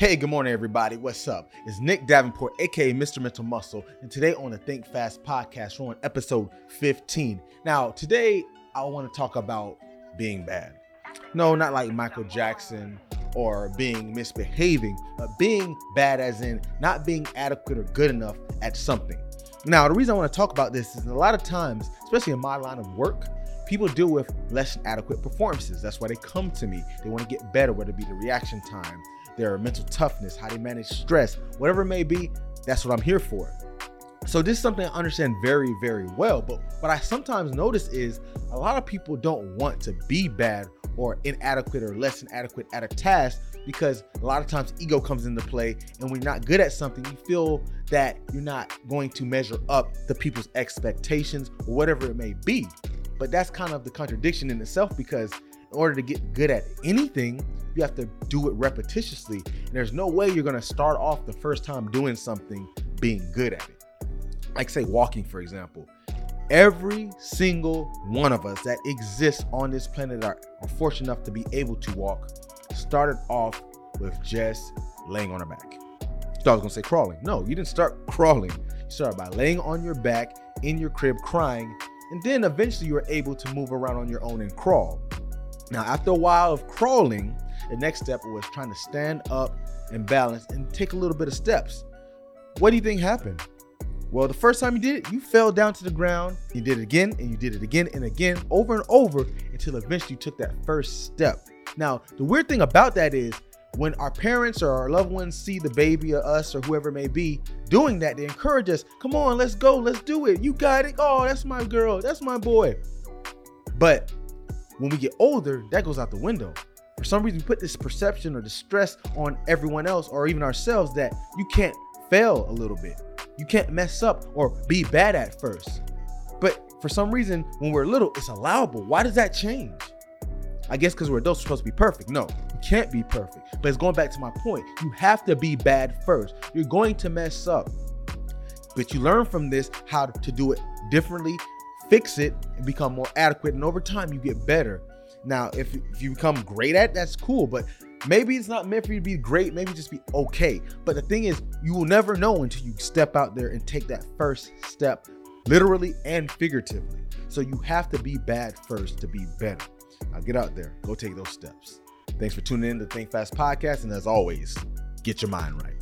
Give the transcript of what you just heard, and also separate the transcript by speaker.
Speaker 1: Hey, good morning, everybody. What's up? It's Nick Davenport, aka Mr. Mental Muscle, and today on the Think Fast podcast, we're on episode 15. Now, today I want to talk about being bad. No, not like Michael Jackson or being misbehaving, but being bad as in not being adequate or good enough at something. Now, the reason I want to talk about this is a lot of times, especially in my line of work, people deal with less than adequate performances. That's why they come to me. They want to get better, whether it be the reaction time, their mental toughness, how they manage stress, whatever it may be, that's what I'm here for. So this is something I understand very, very well. But what I sometimes notice is a lot of people don't want to be bad or inadequate or less than adequate at a task because a lot of times ego comes into play and when you're not good at something you feel that you're not going to measure up to people's expectations or whatever it may be but that's kind of the contradiction in itself because in order to get good at anything, you have to do it repetitiously. And there's no way you're gonna start off the first time doing something being good at it. Like, say, walking, for example. Every single one of us that exists on this planet are, are fortunate enough to be able to walk started off with just laying on our back. Thought I was gonna say crawling. No, you didn't start crawling. You started by laying on your back in your crib crying, and then eventually you were able to move around on your own and crawl. Now, after a while of crawling, the next step was trying to stand up and balance and take a little bit of steps. What do you think happened? Well, the first time you did it, you fell down to the ground. You did it again and you did it again and again, over and over until eventually you took that first step. Now, the weird thing about that is when our parents or our loved ones see the baby or us or whoever it may be doing that, they encourage us, come on, let's go, let's do it. You got it. Oh, that's my girl, that's my boy. But when we get older, that goes out the window. For some reason, we put this perception or the stress on everyone else or even ourselves that you can't fail a little bit. You can't mess up or be bad at first. But for some reason, when we're little, it's allowable. Why does that change? I guess because we're adults, we're supposed to be perfect. No, you can't be perfect. But it's going back to my point. You have to be bad first. You're going to mess up. But you learn from this how to do it differently fix it and become more adequate. And over time, you get better. Now, if, if you become great at it, that's cool. But maybe it's not meant for you to be great. Maybe just be okay. But the thing is, you will never know until you step out there and take that first step, literally and figuratively. So you have to be bad first to be better. Now get out there, go take those steps. Thanks for tuning in to Think Fast Podcast. And as always, get your mind right.